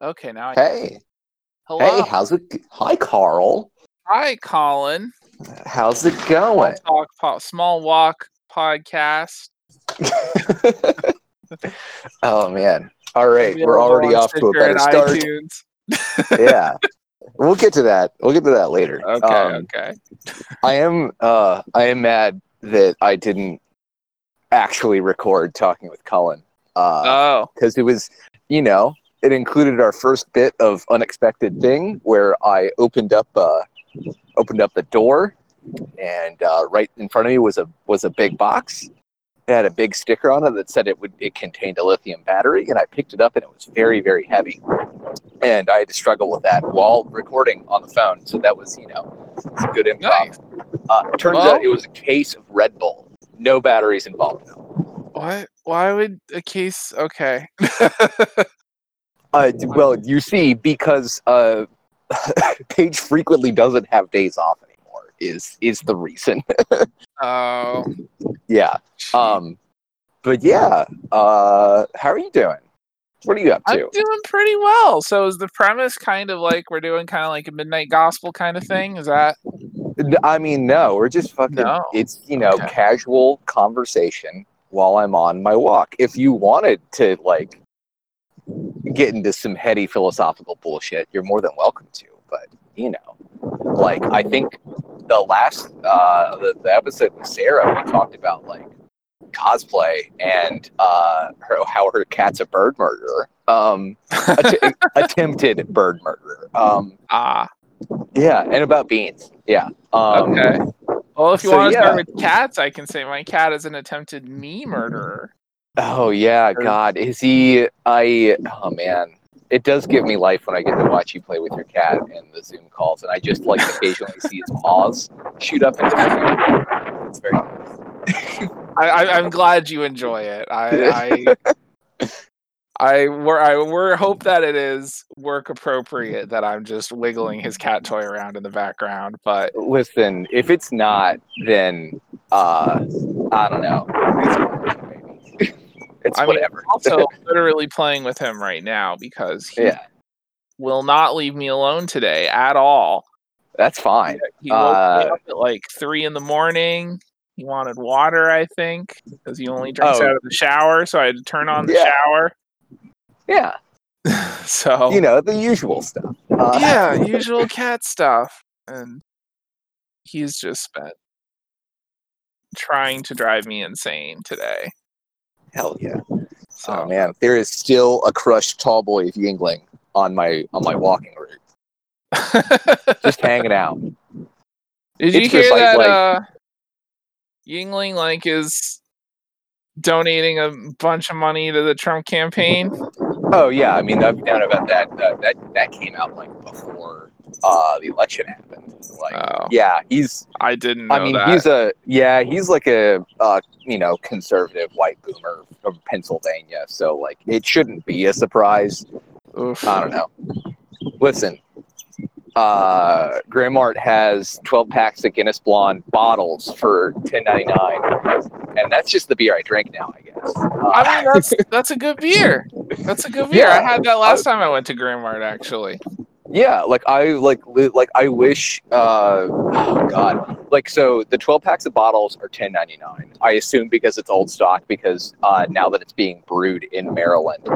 Okay, now I Hey, Hello. hey, how's it? Hi, Carl. Hi, Colin. How's it Small going? Talk po- Small Walk podcast. oh man! All right, we're already off to a better start. iTunes. yeah, we'll get to that. We'll get to that later. Okay, Um, okay. I am. Uh, I am mad that I didn't actually record talking with Colin. Uh, Oh, because it was, you know, it included our first bit of unexpected thing where I opened up, uh, opened up the door, and uh, right in front of me was a was a big box. It had a big sticker on it that said it would it contained a lithium battery, and I picked it up and it was very very heavy, and I had to struggle with that while recording on the phone. So that was you know, it's a good improv. nice. Uh, turns Well- out it was a case of Red Bull, no batteries involved. though. What? Why would a case? Okay. Uh, well, you see, because uh, Paige frequently doesn't have days off anymore. Is is the reason? Oh. yeah. Um, but yeah. Uh, how are you doing? What are you up to? I'm doing pretty well. So is the premise kind of like we're doing kind of like a midnight gospel kind of thing? Is that I mean, no, we're just fucking. No. It's you know Okay. casual conversation while I'm on my walk. If you wanted to like get into some heady philosophical bullshit, you're more than welcome to. But you know, like I think the last uh, the, the episode with Sarah, we talked about like cosplay and uh, her, how her cat's a bird murderer, um, att- attempted bird murderer. Um, ah? yeah, and about beans. Yeah. Um, Okay. Well, if you so, want to yeah. start with cats, I can say my cat is an attempted me murderer. Oh yeah, God, is he? I oh man, it does give me life when I get to watch you play with your cat in the Zoom calls, and I just like occasionally see its paws shoot up into the camera. It's very nice. I, I'm glad you enjoy it. I, I, I, wor- I wor- hope that it is work appropriate that I'm just wiggling his cat toy around in the background. But Listen, if it's not, then uh, I don't know. It's. It's I mean, whatever. also literally playing with him right now because he yeah, will not leave me alone today at all. that's fine. He woke me Uh, up at like three in the morning. He wanted water, I think, because he only drinks Oh. out of the shower. So I had to turn on the Yeah. shower. Yeah, so you know the usual stuff. Uh, yeah, usual cat stuff. And he's just spent trying to drive me insane today. Hell yeah. So Oh man, there is still a crushed tall boy of Yuengling on my on my walking route, just hanging out. Did you hear like- that like- uh Yuengling like is donating a bunch of money to the Trump campaign? Oh yeah, I mean I've known about that. Uh, that that came out like before uh, the election happened. Like, Oh, yeah, he's. I didn't know I mean, that. he's a yeah, he's like a uh, you know conservative white boomer from Pennsylvania. So like, it shouldn't be a surprise. Oof. I don't know. Listen, uh, Grand Mart has 12 packs of Guinness Blonde bottles for 10.99, and that's just the beer I drink now, I guess. Uh, I mean that's that's a good beer. That's a good beer. Yeah, I had that last time I went to Grand Mart actually. yeah, like I like li- like I wish. Uh, oh God, like so the 12 packs of bottles are 10.99. I assume because it's old stock because uh, now that it's being brewed in Maryland,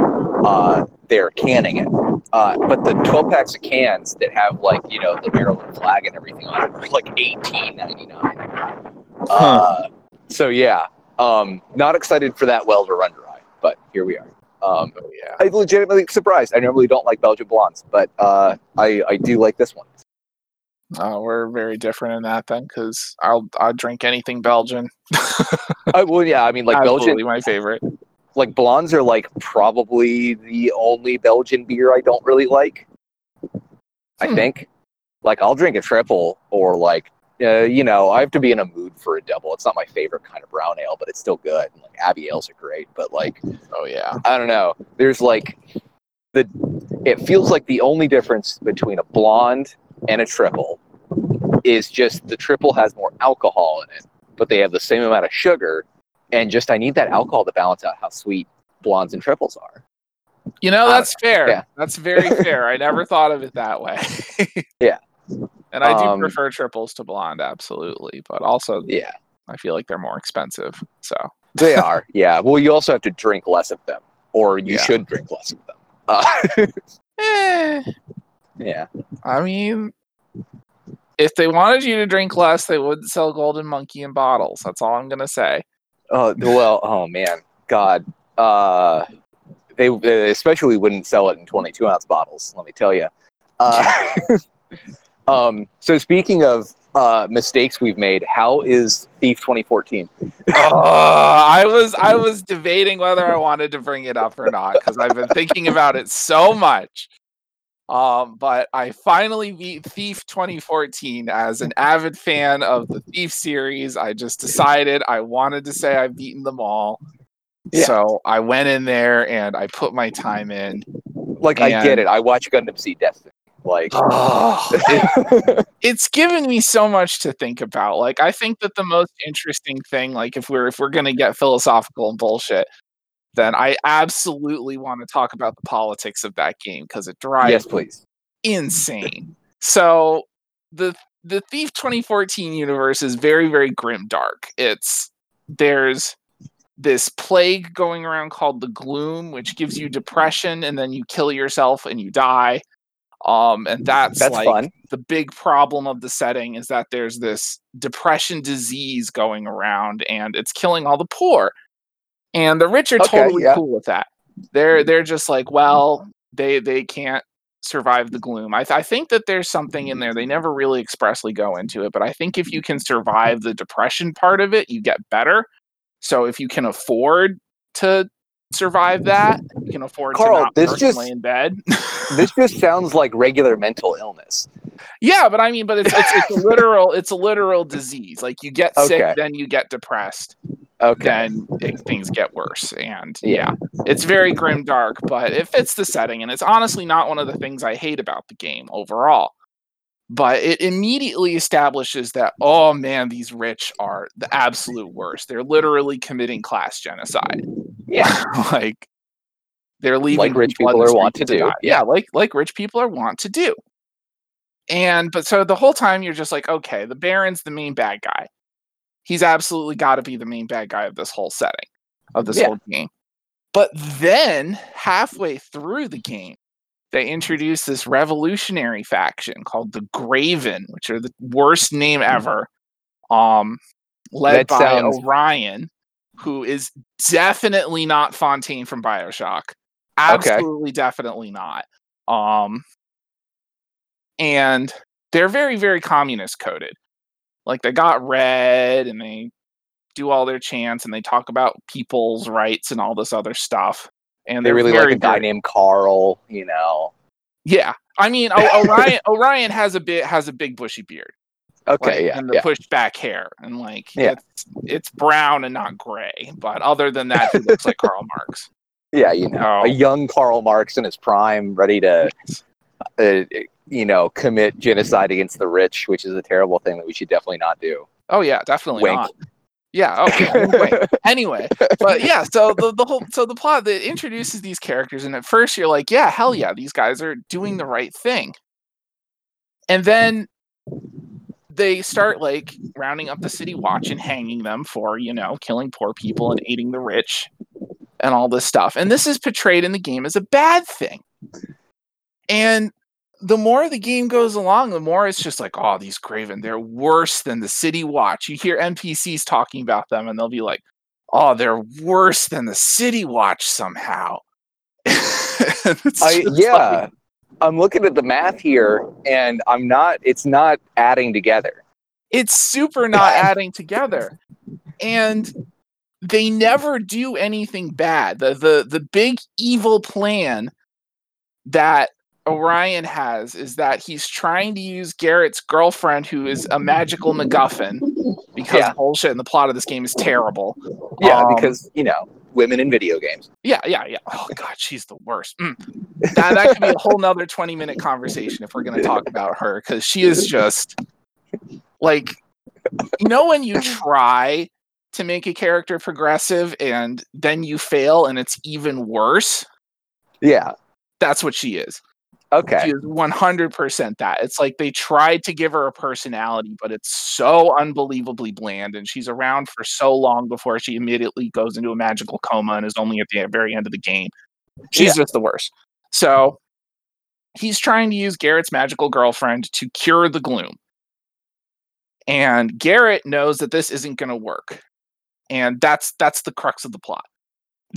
uh, they're canning it. Uh, but the 12 packs of cans that have like you know the Maryland flag and everything on it are like 18.99. Uh, so yeah, um, not excited for that well to run dry, but here we are. Um, Oh yeah. I'm legitimately surprised. I normally don't like Belgian blondes, but uh, I I do like this one. Uh, we're very different in that then, because I'll I'll drink anything Belgian. I, well, yeah, I mean, like Absolutely Belgian, my favorite. like blondes are like probably the only Belgian beer I don't really like. I Hmm. think, like, I'll drink a triple or like, uh, you know, I have to be in a mood for a double. It's not my favorite kind of brown ale, but it's still good. And, like Abbey ales are great, but like, Oh yeah. I don't know. There's like the it feels like the only difference between a blonde and a triple is just the triple has more alcohol in it, but they have the same amount of sugar. And just I need that alcohol to balance out how sweet blondes and triples are. You know, I don't that's fair. Yeah. That's very fair. I never thought of it that way. Yeah. And I do Um, prefer triples to blonde, absolutely. But also, Yeah, I feel like they're more expensive. So, they are. Yeah. Well, you also have to drink less of them, or you Yeah. should drink less of them. Uh, eh, yeah. I mean, if they wanted you to drink less, they wouldn't sell Golden Monkey in bottles. That's all I'm going to say. Oh well. Oh man. God. Uh, they, they especially wouldn't sell it in 22 ounce bottles. Let me tell you. Uh, um. So speaking of uh, mistakes we've made, how is Thief 2014? Uh, I was I was debating whether I wanted to bring it up or not because I've been thinking about it so much. Um, but I finally beat Thief 2014 as an avid fan of the Thief series. I just decided I wanted to say I've beaten them all. Yeah. So I went in there and I put my time in. Like I get it. I watch Gundam Seed Destiny. Like. Ah. it- it's given me so much to think about. Like I think that the most interesting thing, like if we're if we're gonna get philosophical and bullshit, then I absolutely want to talk about the politics of that game because it drives yes, please. insane. So the the Thief 2014 universe is very very grim dark. It's there's this plague going around called the gloom which gives you depression and then you kill yourself and you die. Um and that's, That's like fun. the big problem of the setting is that there's this depression disease going around and it's killing all the poor. And the rich are Okay, totally yeah. cool with that. They're they're just like, well, they they can't survive the gloom. I, th- I think that there's something in there. They never really expressly go into it, but I think if you can survive the depression part of it, you get better. So if you can afford to survive that, you can afford Carl, to not this just- lay in bed. This just sounds like regular mental illness. yeah, but I mean, but it's, it's it's a literal it's a literal disease. Like you get Okay. sick, then you get depressed, Okay. then it, things get worse. And Yeah. yeah, it's very grim dark, but it fits the setting, and it's honestly not one of the things I hate about the game overall. But it immediately establishes that oh man, these rich are the absolute worst. They're literally committing class genocide. Yeah. like they're leaving Like rich people are wont streets to do, yeah. Yeah, like like rich people are want to do. And but so the whole time you're just like, okay, the Baron's the main bad guy. He's absolutely got to be the main bad guy of this whole setting, of this Yeah. whole game. But then halfway through the game, they introduce this revolutionary faction called the Graven, which are the worst name ever. Um, led That by sounds- Orion, who is definitely not Fontaine from Bioshock. Absolutely, definitely not. Um, and they're very, very communist coded. Like they got red and they do all their chants and they talk about people's rights and all this other stuff. And They they're really like a guy named Carl, you know. Yeah, I mean, o- Orion Orion has a bit has a big bushy beard. Okay, like, yeah. and the yeah. pushed back hair, and like Yeah. it's it's brown and not gray. But other than that, he looks like Karl Marx. Yeah, you know. Oh. A young Karl Marx in his prime, ready to uh, you know, commit genocide against the rich, which is a terrible thing that we should definitely not do. Oh yeah, definitely Wink. not. Yeah. Okay. anyway, anyway, but yeah. So the the whole so the plot that introduces these characters, and at first you're like, yeah, hell yeah, these guys are doing the right thing, and then they start like rounding up the city watch and hanging them for you know killing poor people and aiding the rich and all this stuff. And this is portrayed in the game as a bad thing. And the more the game goes along the more it's just like oh these graven they're worse than the city watch. You hear npcs talking about them and they'll be like oh they're worse than the city watch somehow. I yeah. like- I'm looking at the math here and I'm not it's not adding together. it's super not adding together and they never do anything bad the the the big evil plan that Orion has is that he's trying to use Garrett's girlfriend who is a magical MacGuffin because Yeah. bullshit and the plot of this game is terrible. Yeah, Um, because, you know, women in video games. Yeah, yeah, yeah. Oh god, she's the worst. Mm. That that could be a whole nother 20 minute conversation if we're gonna talk about her, because she is just like you know when you try to make a character progressive and then you fail and it's even worse? Yeah. That's what she is. Okay. She is 100% that. It's like they tried to give her a personality, but it's so unbelievably bland. And she's around for so long before she immediately goes into a magical coma and is only at the very end of the game. She's Yeah. just the worst. So he's trying to use Garrett's magical girlfriend to cure the gloom. And Garrett knows that this isn't going to work. And that's that's the crux of the plot.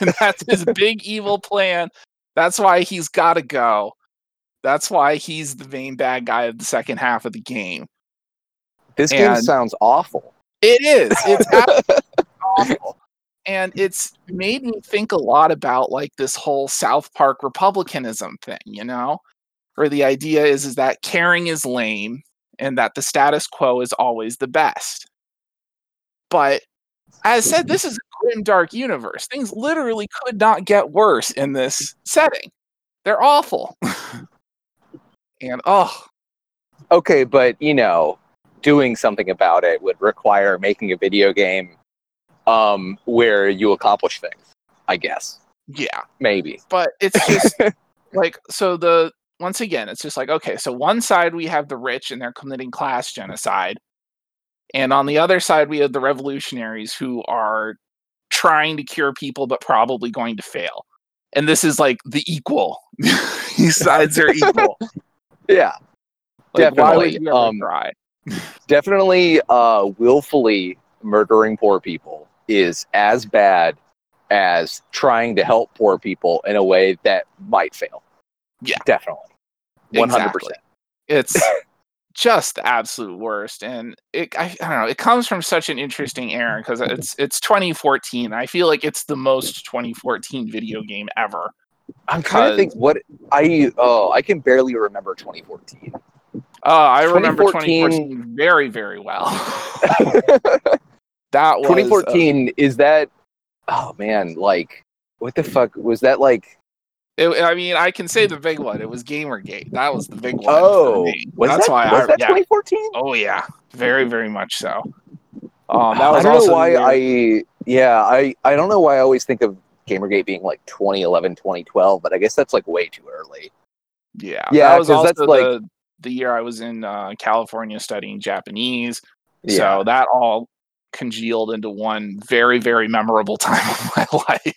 and that's his big evil plan. That's why he's got to go. That's why he's the main bad guy of the second half of the game. This game sounds awful. It is. It's absolutely awful. And it's made me think a lot about like this whole South Park republicanism thing, you know? Where the idea is is that caring is lame and that the status quo is always the best. But as said, this is a grim dark universe. Things literally could not get worse in this setting. They're awful. and oh, Okay, but you know, doing something about it would require making a video game um where you accomplish things, I guess. yeah. Maybe. But it's just like so the once again it's just like okay so one side we have the rich and they're committing class genocide and on the other side we have the revolutionaries who are trying to cure people but probably going to fail and this is like the equal these sides are equal yeah. like, Definitely, um, try Definitely uh willfully murdering poor people is as bad as trying to help poor people in a way that might fail. Yeah. Definitely. One hundred Exactly. percent. it's just the absolute worst and it I, I don't know it comes from such an interesting era because it's it's 2014 i feel like it's the most 2014 video game ever I'm trying to think what I oh I can barely remember 2014. uh, i remember 2014 2014 very very well that was uh, 2014 is that oh man like what the fuck was that like it, i mean i can say the big one it was gamergate that was the big one oh was that's that, why was i that yeah 2014 oh yeah very very much so um that I don't also know why year- I yeah I I don't know why I always think of Gamergate being like 2011 2012 but I guess that's like way too early. Yeah, Yeah, that was also that's, like- the, the year I was in uh, California studying Japanese. Yeah. So that all congealed into one very, very memorable time of my life.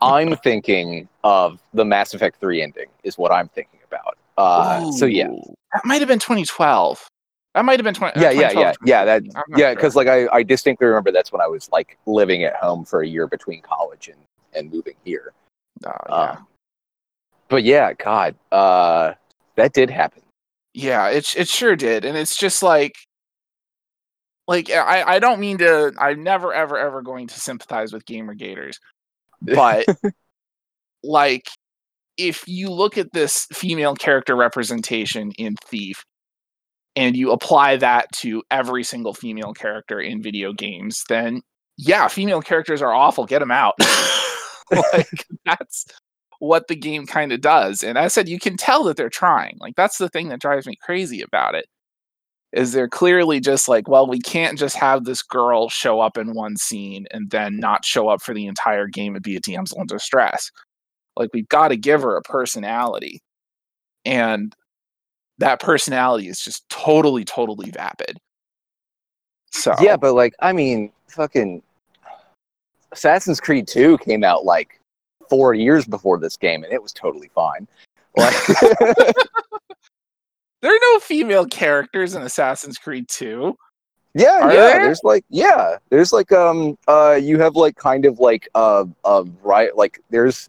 I'm thinking of the Mass Effect 3 ending is what I'm thinking about. Uh so yeah. That might have been 2012. That might have been 20. Yeah, yeah, yeah, yeah. That yeah, sure. because like I, I distinctly remember that's when I was like living at home for a year between college and, and moving here. Oh, yeah. Uh, but yeah, God, uh, that did happen. yeah, it it sure did, and it's just like, like I I don't mean to. I'm never ever ever going to sympathize with gamer gators, but like if you look at this female character representation in thief and you apply that to every single female character in video games then yeah female characters are awful. Get them out. Like that's what the game kind of does. And i said you can tell that they're trying. Like that's the thing that drives me crazy about it is they're clearly just like well we can't just have this girl show up in one scene and then not show up for the entire game and be a damsel in distress. Like we've got to give her a personality. And that personality is just totally totally vapid. So Yeah, but like, I mean, fucking Assassin's Creed 2 came out like four years before this game, and it was totally fine. Like, there are no female characters in assassin's creed 2 yeah, Are yeah. there? There's like, yeah, there's like, um, uh, you have like kind of like, uh, uh, right, like there's,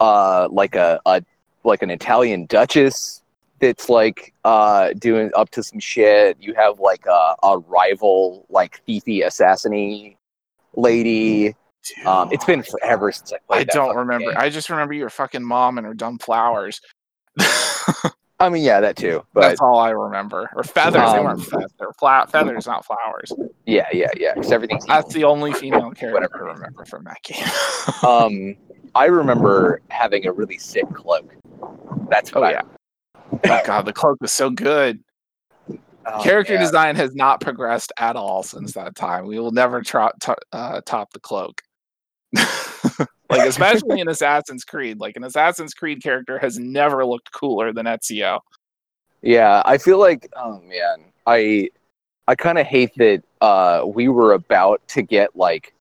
uh, like a, a, like an Italian duchess that's like, uh, doing up to some shit. You have like a, a rival, like thiefy assassiny lady. Um, it's been forever since I played. i don't remember game. i just remember your fucking mom and her dumb flowers I mean, yeah, that too. But that's all i remember or feathers they weren't Um, feathers they were fla- feathers not flowers yeah, yeah, yeah. Because everything's that's the only female character Whatever. i remember from that game um, I remember having a really sick cloak. That's what oh I. yeah oh god the cloak was so good oh, character yeah. design has not progressed at all since that time. We will never tro- to- uh, top the cloak. Like especially in Assassin's Creed. Like an Assassin's Creed character has never looked cooler than Ezio. Yeah, I feel like oh man, I I kind of hate that uh we were about to get like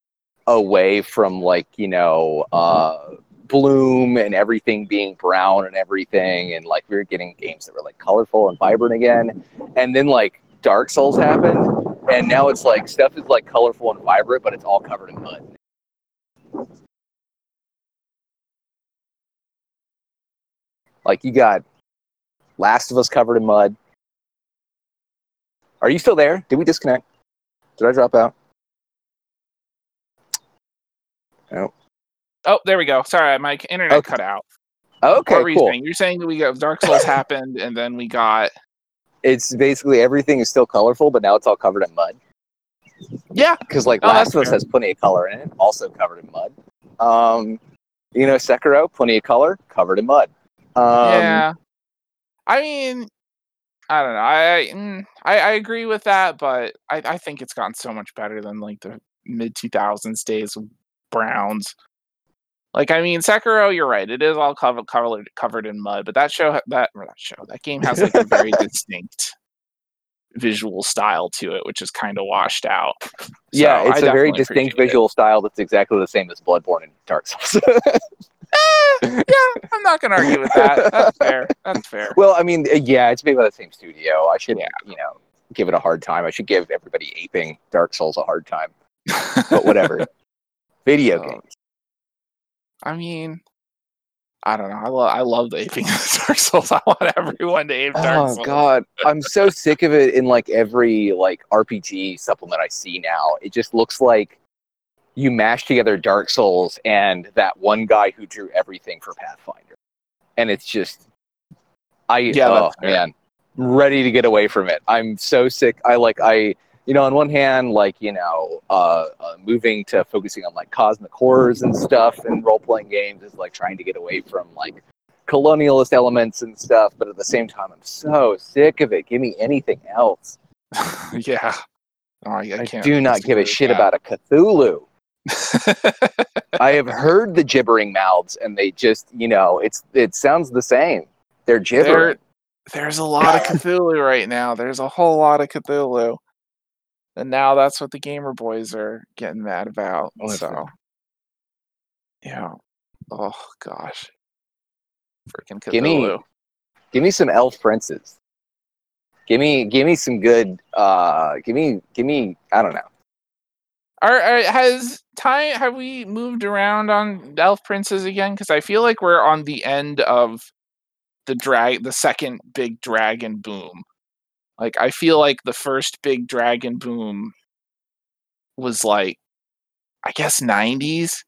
away from like, you know, uh bloom and everything being brown and everything and like we were getting games that were like colorful and vibrant again. And then like Dark Souls happened and now it's like stuff is like colorful and vibrant but it's all covered in mud. Like you got Last of Us covered in mud. Are you still there? Did we disconnect? Did I drop out? No. Oh, there we go. Sorry, my internet Okay. cut out. Okay, what you cool. You're saying that we got Dark Souls happened, and then we got It's basically everything is still colorful, but now it's all covered in mud. yeah, Because like Oh, Last of Us has plenty of color in it, also covered in mud. Um, you know, Sekiro, plenty of color, covered in mud. Um, yeah. I mean, I don't know. I mm, I, I agree with that, but I, I think it's gotten so much better than like the mid two thousands days of Browns. Like I mean, Sekiro, you're right. It is all covered covered covered in mud, but that show that that show that game has like a very distinct visual style to it, which is kind of washed out. yeah, it's I a very distinct appreciate it. visual style that's exactly the same as Bloodborne and Dark Souls. Yeah, I'm not gonna argue with that. That's fair. That's fair. well, I mean, uh, yeah, it's made by the same studio. I should, Yeah. you know, give it a hard time. I should give everybody aping Dark Souls a hard time. But whatever. Video Oh, games. I mean, I don't know. I love I love the aping of Dark Souls. I want everyone to ape Dark Oh Souls. Oh god, I'm so sick of it in like every like RPG supplement I see now. It just looks like you mash together Dark Souls and that one guy who drew everything for Pathfinder. And it's just I Yeah, oh man, ready to get away from it. I'm so sick. I like I you know, on one hand, like, you know, uh, uh moving to focusing on like cosmic horrors and stuff and role playing games is like trying to get away from like colonialist elements and stuff, but at the same time, I'm so sick of it. Give me anything else. yeah. Oh, I, I do not give a shit with about a Cthulhu. I have heard the gibbering mouths, and they just, you know, it's it sounds the same. They're gibbering. There's a lot of Cthulhu right now. There's a whole lot of Cthulhu. And now that's what the gamer boys are getting mad about. Listen. So, yeah. Oh gosh. Freaking Cthulhu. Give me- Give me some elf princes. Give me, give me some good. uh Give me, give me. I don't know. Are, are has time have we moved around on Elf Princes again? Because I feel like we're on the end of the drag, the second big dragon boom. Like I feel like the first big dragon boom was like, I guess nineties,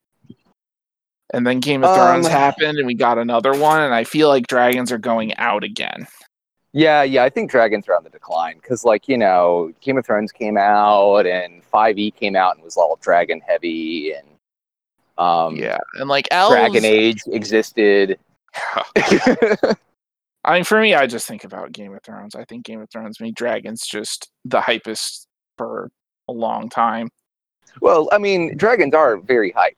and then Game of Thrones Um, happened, and we got another one, and I feel like dragons are going out again. Yeah, yeah, I think dragons are on the decline because, like, you know, Game of Thrones came out and Five E came out and was all dragon heavy, and um, yeah, and like elves. Dragon Age existed. I mean, for me, I just think about Game of Thrones. I think Game of Thrones made dragons just the hypest for a long time. well, I mean, dragons are very hype.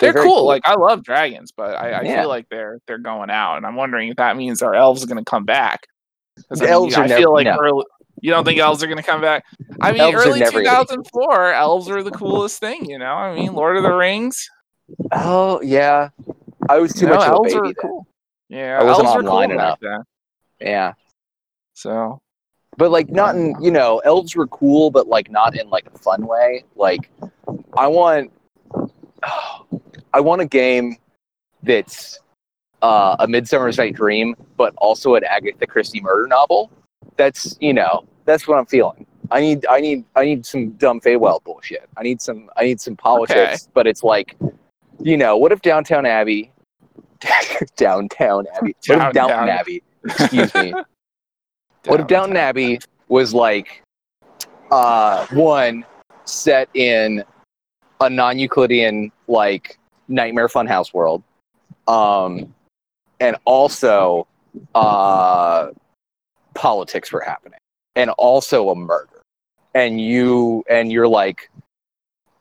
They're, very cool. cool. Like I love dragons, but I, I Yeah. feel like they're they're going out, and I'm wondering if that means our elves are going to come back. The I, mean, elves are I never- feel like no. early. You don't think elves are going to come back? I mean, Elves early 2004, elves were the coolest thing. You know, I mean, Lord of the Rings. Oh yeah, I was too know, much of a elves baby cool. Yeah, I wasn't elves were cool enough. then. Yeah, So but like not in you know, elves were cool, but like not in like a fun way. Like, I want, I want a game that's uh, a Midsummer's Night Dream, but also an Agatha Christie murder novel. That's you know, that's what I'm feeling. I need, I need, I need some dumb Feywild bullshit. I need some, I need some politics, but it's like, you know, what if Downtown Abbey, Downtown Abbey, what if Downtown. Abbey? Excuse me. What if Downton Abbey was like uh one set in a non-Euclidean like nightmare funhouse world, um, and also uh politics were happening, and also a murder, and you and you're like,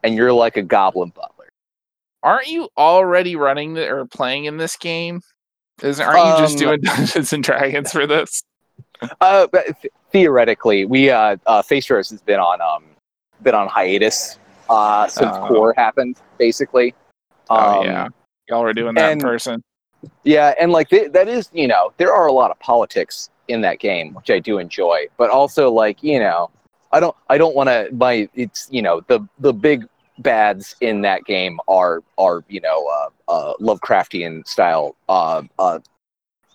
and you're like a goblin butler, aren't you already running the, or playing in this game? Is aren't you just Um, doing Dungeons and Dragons for this? Uh, th- theoretically, we uh, uh, Face Rose has been on um, been on hiatus uh, since Oh. Core happened, basically. oh Um, yeah, y'all were doing that in person. Yeah, and like th- that is, you know, there are a lot of politics in that game, which I do enjoy. But also, like, you know, I don't, I don't want to. My, it's, you know, the the big bads in that game are are you know uh, uh, Lovecraftian style uh, uh,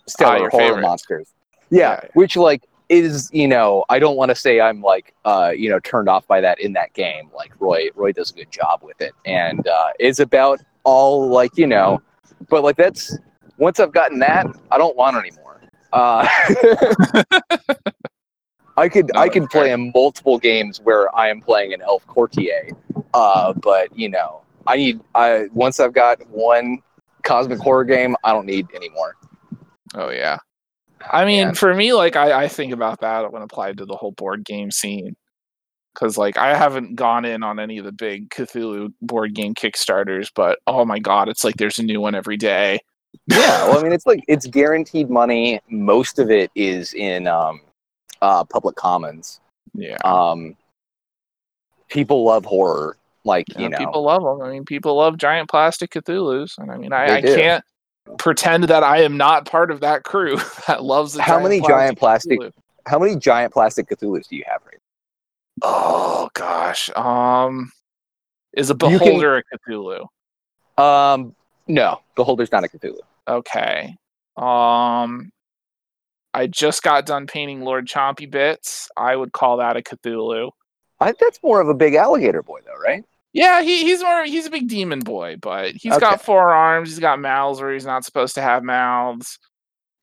stellar your horror favorite. monsters. Yeah, Yeah, yeah. which like is you know I don't want to say I'm like uh, you know turned off by that in that game. Like Roy, Roy does a good job with it, and uh, it's about all like you know, but like that's once I've gotten that, I don't want anymore. Uh, I could I could play in multiple games where I am playing an elf courtier, uh, but you know I need I once I've got one cosmic horror game, I don't need anymore. Oh yeah. I mean, for me, like I, I think about that when applied to the whole board game scene. Cause like I haven't gone in on any of the big Cthulhu board game Kickstarters, but oh my god, it's like there's a new one every day. Yeah well i mean it's like it's guaranteed money most of it is in um uh public commons Yeah. um people love horror like Yeah, you know people love them. I mean, people love giant plastic Cthulhu's, and I mean, I, I can't pretend that I am not part of that crew that loves the. How many giant plastic- Cthulhu. how many giant plastic cthulhu's do you have right Oh gosh, um, is a You can- beholder a Cthulhu? um no beholder's not a cthulhu Okay. Um, I just got done painting Lord Chompy Bits. I would call that a Cthulhu. I, that's more of a big alligator boy though right Yeah, he, he's more he's a big demon boy, but he's Okay. got four arms. He's got mouths where he's not supposed to have mouths.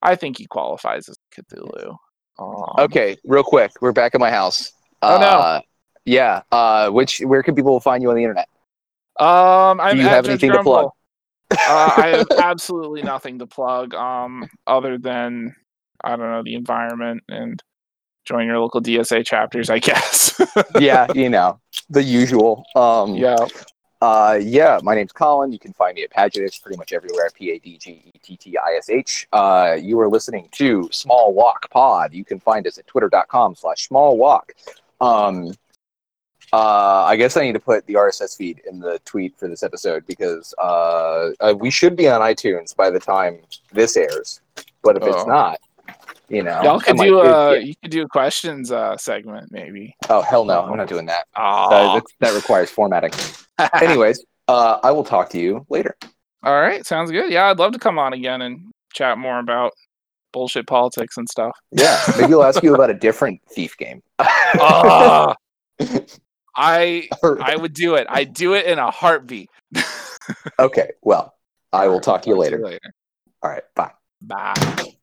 I think he qualifies as a Cthulhu. Um, okay real quick we're back at my house Oh, no. uh, yeah uh which where can people find you on the internet Um, I'm Do you have anything to plug? Uh, I have absolutely nothing to plug. Um, other than I don't know the environment and join your local DSA chapters, I guess. yeah you know the usual um yeah. Uh, yeah, my name's Colin. You can find me at Padgettish pretty much everywhere. P A D G E T T I S H. Uh, you are listening to Small Walk Pod. You can find us at twitter.com slash small walk. Um, uh, I guess I need to put the RSS feed in the tweet for this episode because uh, uh, we should be on iTunes by the time this airs. But if it's Oh. not, you know, Y'all I could do it- a yeah. you could do a questions uh segment maybe. Oh hell no! I'm not doing that. Uh, that, that requires formatting. Anyways, uh, I will talk to you later. All right, sounds good. Yeah, I'd love to come on again and chat more about bullshit politics and stuff. Yeah, maybe he'll ask you about a different thief game. Ah, I I would do it. I'd do it in a heartbeat. okay, well, I will talk to you later. later. All right, bye. Bye.